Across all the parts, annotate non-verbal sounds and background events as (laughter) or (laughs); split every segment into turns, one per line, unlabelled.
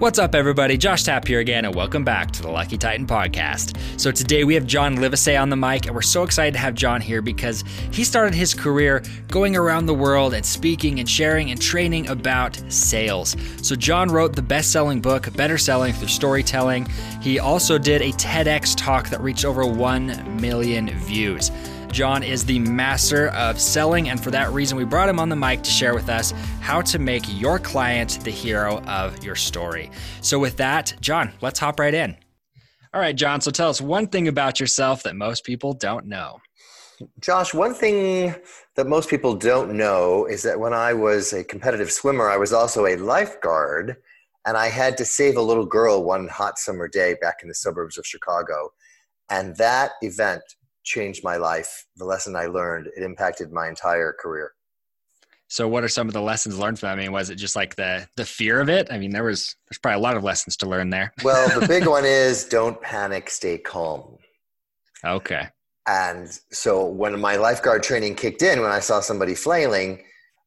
What's up, everybody? Josh Tapp here again, and welcome back to the Lucky Titan podcast. So, today we have John Livesay on the mic, and we're so excited to have John here because he started his career going around the world and speaking and sharing and training about sales. So, John wrote the best selling book, Better Selling Through Storytelling. He also did a TEDx talk that reached over 1 million views. John is the master of selling, and for that reason, we brought him on the mic to share with us how to make your client the hero of your story. So, with that, John, let's hop right in. All right, John, so tell us one thing about yourself that most people don't know.
Josh, one thing that most people don't know is that when I was a competitive swimmer, I was also a lifeguard, and I had to save a little girl one hot summer day back in the suburbs of Chicago. And that event changed my life. The lesson I learned, it impacted my entire career.
So what are some of the lessons learned from that? I mean, was it just like the the fear of it? I mean, there was there's probably a lot of lessons to learn there. (laughs)
well, the big one is don't panic, stay calm.
Okay.
And so when my lifeguard training kicked in, when I saw somebody flailing,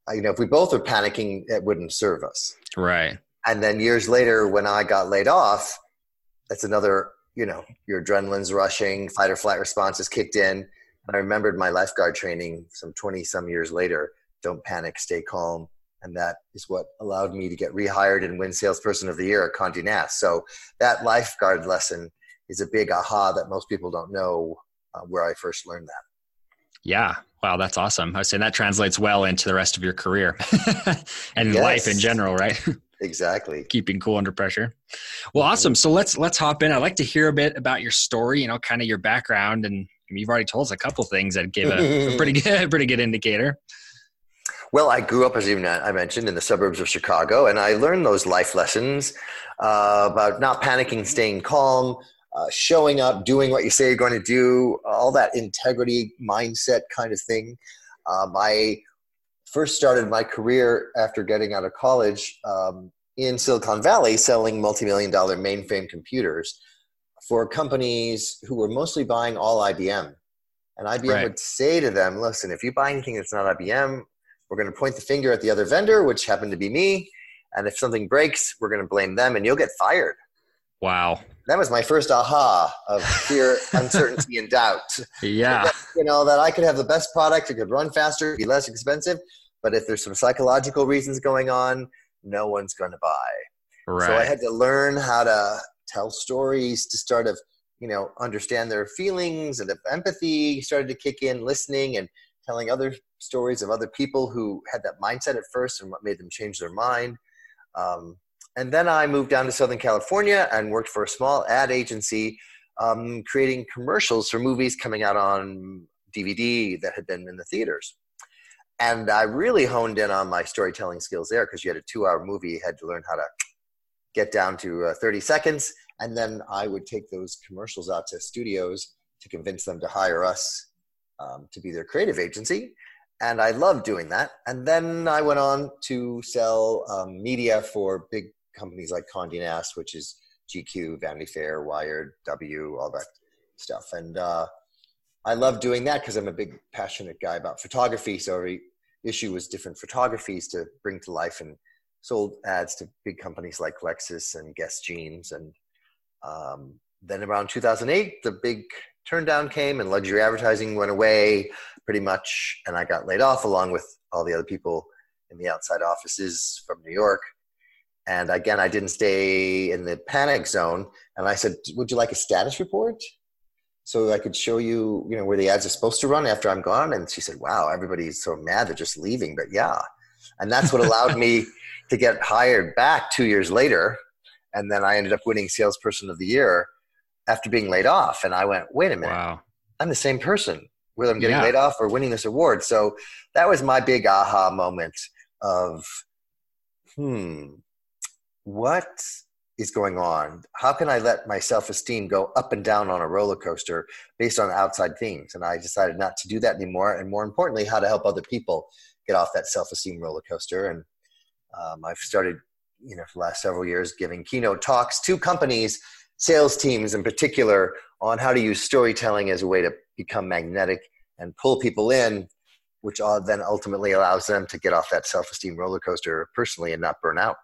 uh, you know, if we both were panicking, it wouldn't serve us.
Right.
And then years later, when I got laid off, that's another you know, your adrenaline's rushing, fight or flight response is kicked in. And I remembered my lifeguard training some 20 some years later. Don't panic, stay calm. And that is what allowed me to get rehired and win Salesperson of the Year at Condé Nast. So that lifeguard lesson is a big aha that most people don't know uh, where I first learned that.
Yeah. Wow, that's awesome. I was saying that translates well into the rest of your career (laughs) and yes. life in general, right? (laughs)
exactly.
keeping cool under pressure. Well awesome. So let's let's hop in. I'd like to hear a bit about your story you know kind of your background. And you've already told us a couple things that give a, a (laughs) pretty good (laughs) pretty good indicator.
Well i grew up as even i mentioned in the suburbs of chicago and i learned those life lessons uh, about not panicking staying calm uh, showing up doing what you say you're going to do all that integrity mindset kind of thing. Um, i first started my career after getting out of college um, in Silicon Valley selling multi-million dollar mainframe computers for companies who were mostly buying all IBM. And IBM right. would say to them, listen, if you buy anything that's not IBM, we're going to point the finger at the other vendor, which happened to be me. And if something breaks, we're going to blame them and you'll get fired.
Wow.
That was my first aha of fear, (laughs) uncertainty, and doubt.
Yeah.
You know, that I could have the best product, it could run faster, be less expensive, but if there's some psychological reasons going on, no one's going to buy. Right. So I had to learn how to tell stories to start of you know understand their feelings and if empathy started to kick in, listening and telling other stories of other people who had that mindset at first and what made them change their mind. Um, and then I moved down to Southern California and worked for a small ad agency, um, creating commercials for movies coming out on DVD that had been in the theaters and I really honed in on my storytelling skills there because you had a two-hour movie, you had to learn how to get down to uh, 30 seconds, and then I would take those commercials out to studios to convince them to hire us um, to be their creative agency, and I loved doing that. And then I went on to sell um, media for big companies like Condé Nast, which is GQ, Vanity Fair, Wired, W, all that stuff, and uh, I love doing that because I'm a big passionate guy about photography. So every issue was different photographies to bring to life and sold ads to big companies like Lexus and Guess Jeans. And um, then around 2008, the big turndown came and luxury advertising went away pretty much. And I got laid off along with all the other people in the outside offices from New York. And again, I didn't stay in the panic zone. And I said, Would you like a status report? So I could show you, you know, where the ads are supposed to run after I'm gone. And she said, wow, everybody's so mad they're just leaving. But yeah. And that's what allowed me (laughs) to get hired back two years later. And then I ended up winning salesperson of the year after being laid off. And I went, wait a minute, wow. I'm the same person whether I'm getting yeah. laid off or winning this award. So that was my big aha moment of, hmm, what is going on? How can I let my self esteem go up and down on a roller coaster based on outside things? And I decided not to do that anymore. And more importantly, how to help other people get off that self esteem roller coaster. And um, I've started, you know, for the last several years giving keynote talks to companies, sales teams in particular, on how to use storytelling as a way to become magnetic and pull people in, which then ultimately allows them to get off that self esteem roller coaster personally and not burn out.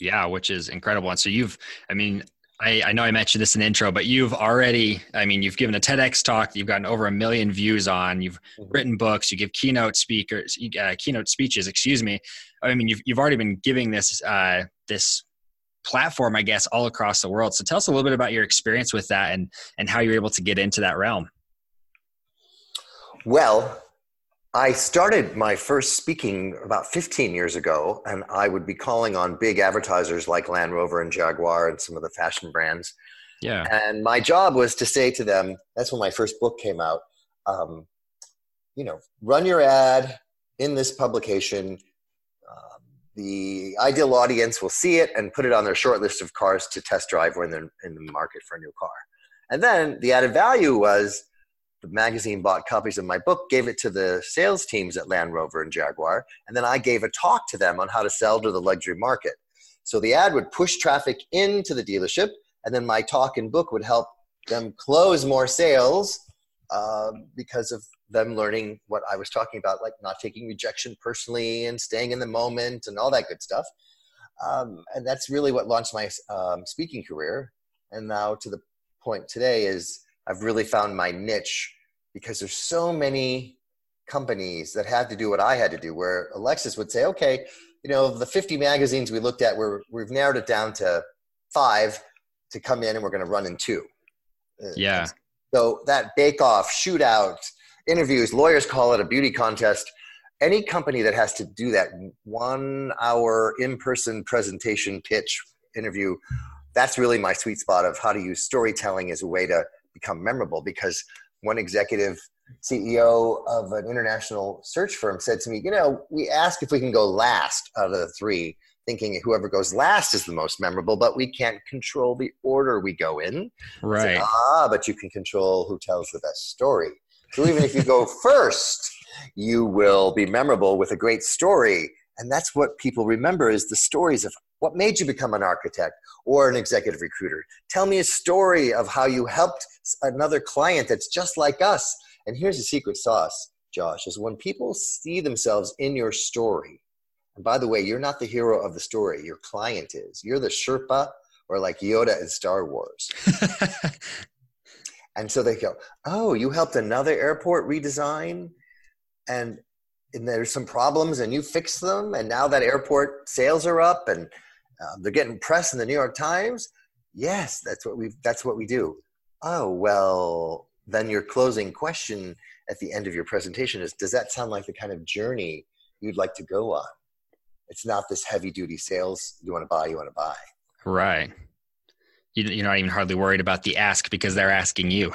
Yeah, which is incredible. And so you've, I mean, I, I know I mentioned this in the intro, but you've already, I mean, you've given a TEDx talk, you've gotten over a million views on, you've mm-hmm. written books, you give keynote speakers, uh, keynote speeches, excuse me. I mean, you've, you've already been giving this, uh, this platform, I guess, all across the world. So tell us a little bit about your experience with that and, and how you're able to get into that realm.
Well, I started my first speaking about 15 years ago, and I would be calling on big advertisers like Land Rover and Jaguar and some of the fashion brands.
Yeah.
And my job was to say to them, that's when my first book came out, um, you know, run your ad in this publication. Um, the ideal audience will see it and put it on their short list of cars to test drive when they're in the market for a new car. And then the added value was the magazine bought copies of my book, gave it to the sales teams at Land Rover and Jaguar, and then I gave a talk to them on how to sell to the luxury market. So the ad would push traffic into the dealership, and then my talk and book would help them close more sales uh, because of them learning what I was talking about, like not taking rejection personally and staying in the moment and all that good stuff. Um, and that's really what launched my um, speaking career. And now to the point today is I've really found my niche because there's so many companies that had to do what I had to do, where Lexus would say, okay, you know, the 50 magazines we looked at, we're, we've narrowed it down to five to come in and we're going to run in two.
Uh, yeah.
So that bake off, shootout, interviews, lawyers call it a beauty contest. Any company that has to do that one hour in person presentation pitch interview, that's really my sweet spot of how to use storytelling as a way to become memorable because one executive CEO of an international search firm said to me, You know, we ask if we can go last out of the three, thinking whoever goes last is the most memorable, but we can't control the order we go in.
Right.
Said, ah, but you can control who tells the best story. So even if you go (laughs) first, you will be memorable with a great story. And that's what people remember is the stories of what made you become an architect or an executive recruiter? Tell me a story of how you helped another client that's just like us. And here's the secret sauce, Josh, is when people see themselves in your story. And by the way, you're not the hero of the story, your client is. You're the Sherpa or like Yoda in Star Wars. (laughs) and so they go, Oh, you helped another airport redesign? And and there's some problems and you fix them and now that airport sales are up and um, they're getting press in the New York Times. Yes, that's what we that's what we do. Oh well, then your closing question at the end of your presentation is: Does that sound like the kind of journey you'd like to go on? It's not this heavy duty sales. You want to buy. You want to buy.
Right. You're not even hardly worried about the ask because they're asking you.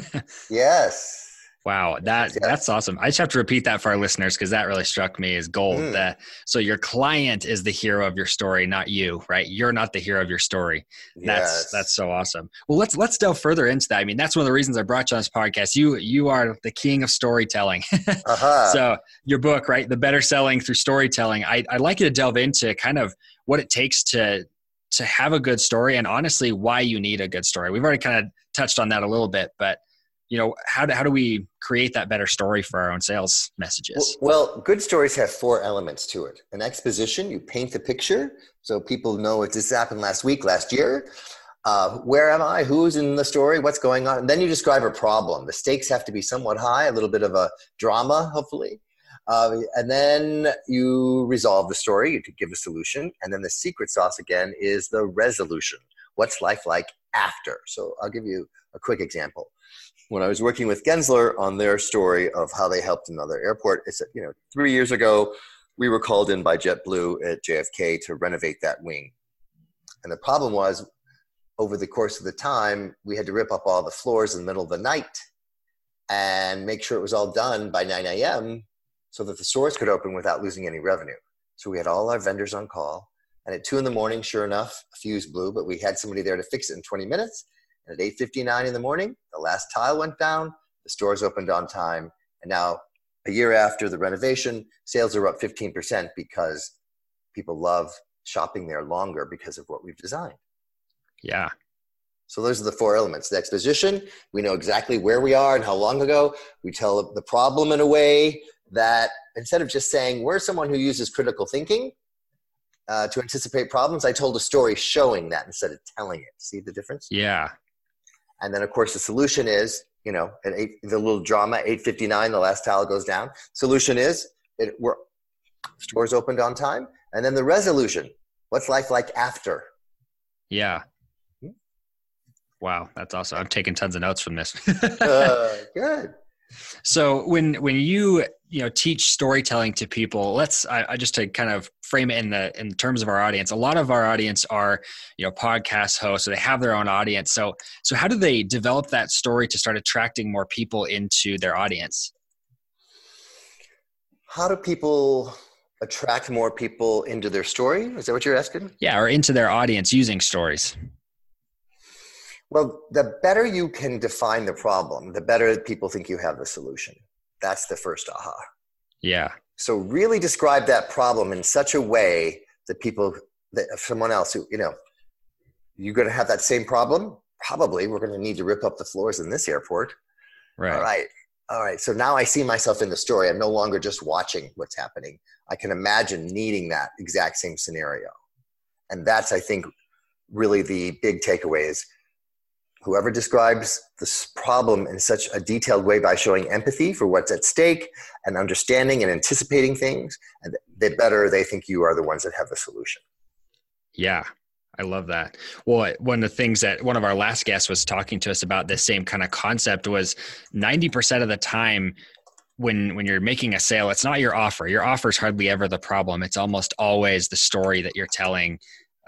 (laughs)
yes.
Wow, that that's awesome. I just have to repeat that for our listeners because that really struck me as gold. Mm. That so your client is the hero of your story, not you, right? You're not the hero of your story. That's yes. that's so awesome. Well, let's let's delve further into that. I mean, that's one of the reasons I brought you on this podcast. You you are the king of storytelling. (laughs) uh-huh. So your book, right, the better selling through storytelling. I I'd like you to delve into kind of what it takes to to have a good story and honestly why you need a good story. We've already kind of touched on that a little bit, but you know how do, how do we create that better story for our own sales messages?
Well, good stories have four elements to it. An exposition you paint the picture so people know it this happened last week last year. Uh, where am i? Who's in the story? What's going on? And then you describe a problem. The stakes have to be somewhat high a little bit of a drama hopefully. Uh, and then you resolve the story you give a solution. And then the secret sauce again is the resolution. What's life like after? So i'll give you a quick example when I was working with Gensler on their story of how they helped another airport, it's you know three years ago we were called in by JetBlue at JFK to renovate that wing, and the problem was over the course of the time we had to rip up all the floors in the middle of the night and make sure it was all done by 9 a.m. so that the stores could open without losing any revenue. So we had all our vendors on call, and at two in the morning, sure enough, a fuse blew, but we had somebody there to fix it in 20 minutes and at 8.59 in the morning, the last tile went down, the stores opened on time, and now a year after the renovation, sales are up 15% because people love shopping there longer because of what we've designed.
Yeah.
So those are the four elements. The exposition, we know exactly where we are and how long ago. We tell the problem in a way that instead of just saying we're someone who uses critical thinking, uh, to anticipate problems, I told a story showing that instead of telling it. See the difference?
Yeah.
And then, of course, the solution is, you know, at eight, the little drama, 859, the last towel goes down. Solution is, it, we're, stores opened on time. And then the resolution, what's life like after?
Yeah. Hmm? Wow, that's awesome. I'm taking tons of notes from this. (laughs)
uh, good.
So when when you you know teach storytelling to people, let's I, I, just to kind of frame it in the in terms of our audience. A lot of our audience are you know podcast hosts, so they have their own audience. So so how do they develop that story to start attracting more people into their audience?
How do people attract more people into their story? Is that what you're asking?
Yeah, or into their audience using stories.
Well, the better you can define the problem, the better people think you have the solution. That's the first aha.
Yeah.
So really describe that problem in such a way that people, that someone else who, you know, you're going to have that same problem. Probably we're going to need to rip up the floors in this airport.
Right.
All right. All right. So now I see myself in the story. I'm no longer just watching what's happening. I can imagine needing that exact same scenario. And that's, I think, really the big takeaway is whoever describes this problem in such a detailed way by showing empathy for what's at stake and understanding and anticipating things, and the better they think you are the ones that have the solution.
Yeah, I love that. Well, one of the things that one of our last guests was talking to us about this same kind of concept was 90% of the time when when you're making a sale, it's not your offer. Your offer is hardly ever the problem. It's almost always the story that you're telling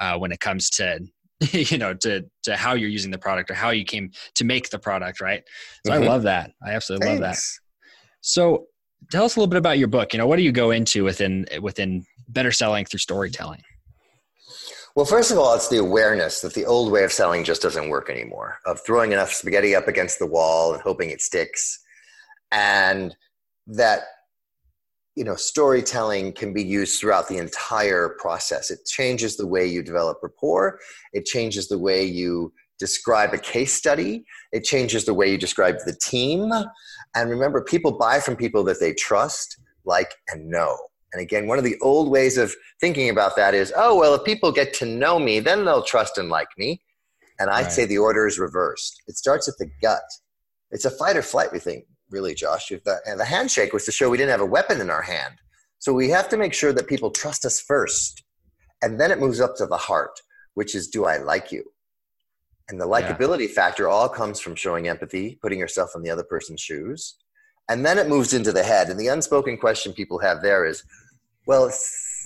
uh, when it comes to (laughs) you know to to how you're using the product or how you came to make the product right? So mm-hmm. i love that. I absolutely Thanks. love that. So tell us a little bit about your book. You know what do you go into within within better selling through storytelling?
Well first of all it's the awareness that the old way of selling just doesn't work anymore of throwing enough spaghetti up against the wall and hoping it sticks. And that you know storytelling can be used throughout the entire process. It changes the way you develop rapport. It changes the way you describe a case study. It changes the way you describe the team. And remember people buy from people that they trust like and know. And again one of the old ways of thinking about that is oh well if people get to know me then they'll trust and like me. And i'd right. say the order is reversed. It starts at the gut. It's a fight or flight we think really, Josh. The, and the handshake was to show we didn't have a weapon in our hand. So we have to make sure that people trust us first. And then it moves up to the heart, which is, do I like you? And the likability yeah. factor all comes from showing empathy, putting yourself in the other person's shoes. And then it moves into the head. And the unspoken question people have there is, well,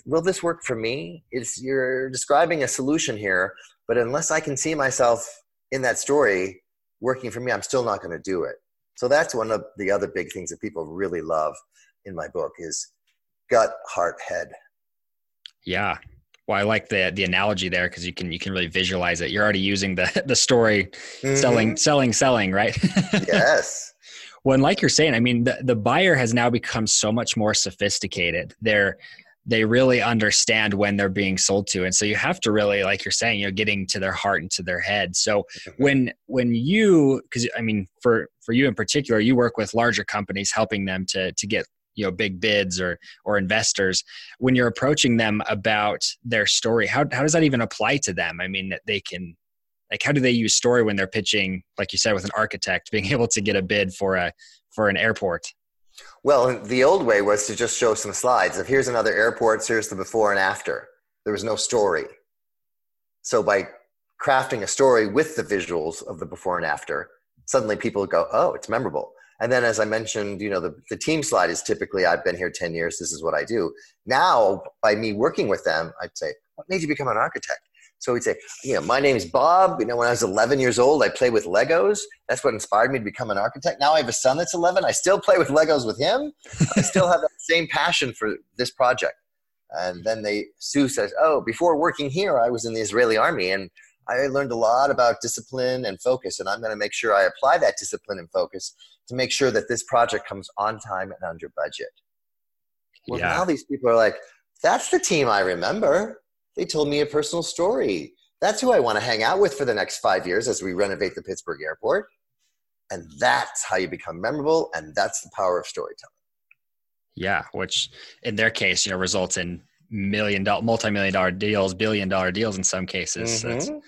will this work for me? Is you're describing a solution here, but unless I can see myself in that story working for me, I'm still not going to do it. So that's one of the other big things that people really love in my book is gut, heart, head.
Yeah. Well, I like the the analogy there because you can you can really visualize it. You're already using the the story, mm-hmm. selling, selling, selling, right?
yes. (laughs)
Well, and like you're saying, I mean, the, the buyer has now become so much more sophisticated. They're they really understand when they're being sold to and so you have to really like you're saying you're getting to their heart and to their head so mm-hmm. when when you because i mean for for you in particular you work with larger companies helping them to to get you know big bids or or investors when you're approaching them about their story how, how does that even apply to them i mean that they can like how do they use story when they're pitching like you said with an architect being (laughs) able to get a bid for a for an airport
well, the old way was to just show some slides of here's another airport, here's the before and after. There was no story. So by crafting a story with the visuals of the before and after, suddenly people go, oh, it's memorable. And then, as I mentioned, you know, the, the team slide is typically, I've been here 10 years, this is what I do. Now, by me working with them, I'd say, what made you become an architect? So we'd say, you know, my name is Bob. You know, when I was 11 years old, I played with Legos. That's what inspired me to become an architect. Now I have a son that's 11. I still play with Legos with him. I still have that same passion for this project. And then they, Sue says, oh, before working here, I was in the Israeli army and I learned a lot about discipline and focus. And I'm going to make sure I apply that discipline and focus to make sure that this project comes on time and under budget. Well, yeah. now these people are like, that's the team I remember. They told me a personal story. That's who I want to hang out with for the next five years as we renovate the Pittsburgh airport. And that's how you become memorable. And that's the power of storytelling.
Yeah, which in their case, you know, results in million dollar, multi-million dollar deals, billion dollar deals in some cases. Mm-hmm.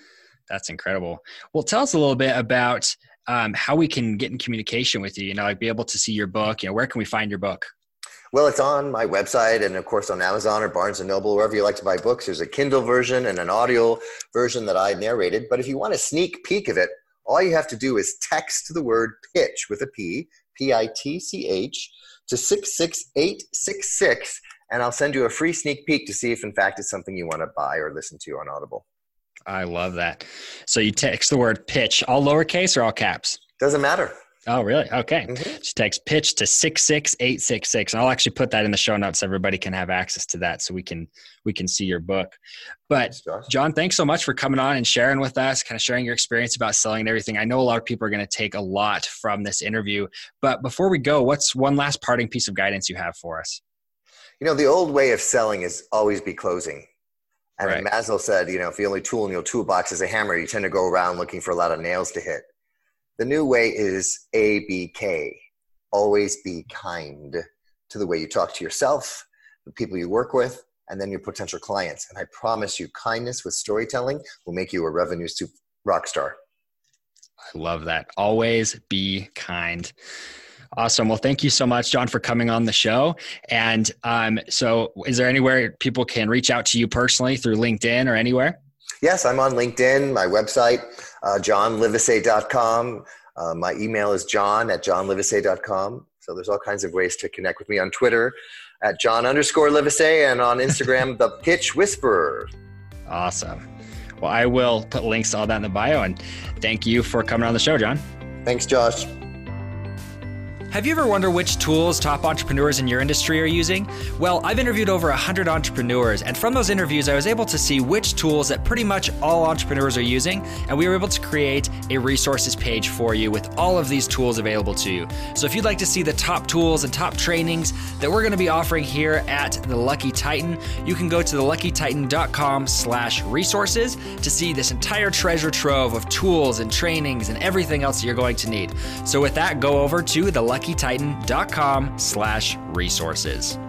That's incredible. Well, tell us a little bit about um, how we can get in communication with you. You know, like be able to see your book. You know, where can we find your book?
Well, it's on my website and of course on Amazon or Barnes and Noble, wherever you like to buy books. There's a Kindle version and an audio version that I narrated. But if you want a sneak peek of it, all you have to do is text the word pitch with a P, P I T C H, to 66866, and I'll send you a free sneak peek to see if, in fact, it's something you want to buy or listen to on Audible.
I love that. So you text the word pitch, all lowercase or all caps?
Doesn't matter.
Oh, really? Okay. Mm-hmm. Just text pitch to 66866. And I'll actually put that in the show notes so everybody can have access to that so we can we can see your book. But John, thanks so much for coming on and sharing with us, kind of sharing your experience about selling and everything. I know a lot of people are going to take a lot from this interview. But before we go, what's one last parting piece of guidance you have for us?
You know, the old way of selling is always be closing. And right. Maslow said, you know, if the only tool in your toolbox is a hammer, you tend to go around looking for a lot of nails to hit. The new way is ABK. Always be kind to the way you talk to yourself, the people you work with, and then your potential clients. And I promise you, kindness with storytelling will make you a revenue soup rock star.
I love that. Always be kind. Awesome. Well, thank you so much, John, for coming on the show. And um, so, is there anywhere people can reach out to you personally through LinkedIn or anywhere?
Yes, I'm on LinkedIn, my website, uh, johnlivesay.com. Uh, my email is john at johnlivesay.com. So there's all kinds of ways to connect with me on Twitter at john underscore livesay and on Instagram, (laughs) the pitch whisperer.
Awesome. Well, I will put links to all that in the bio. And thank you for coming on the show, John.
Thanks, Josh.
Have you ever wondered which tools top entrepreneurs in your industry are using? Well, I've interviewed over 100 entrepreneurs, and from those interviews, I was able to see which tools that pretty much all entrepreneurs are using, and we were able to create a resources page for you with all of these tools available to you. So if you'd like to see the top tools and top trainings that we're going to be offering here at the Lucky Titan, you can go to theluckytitan.com slash resources to see this entire treasure trove of tools and trainings and everything else you're going to need. So with that, go over to the Lucky luckytitan.com slash resources.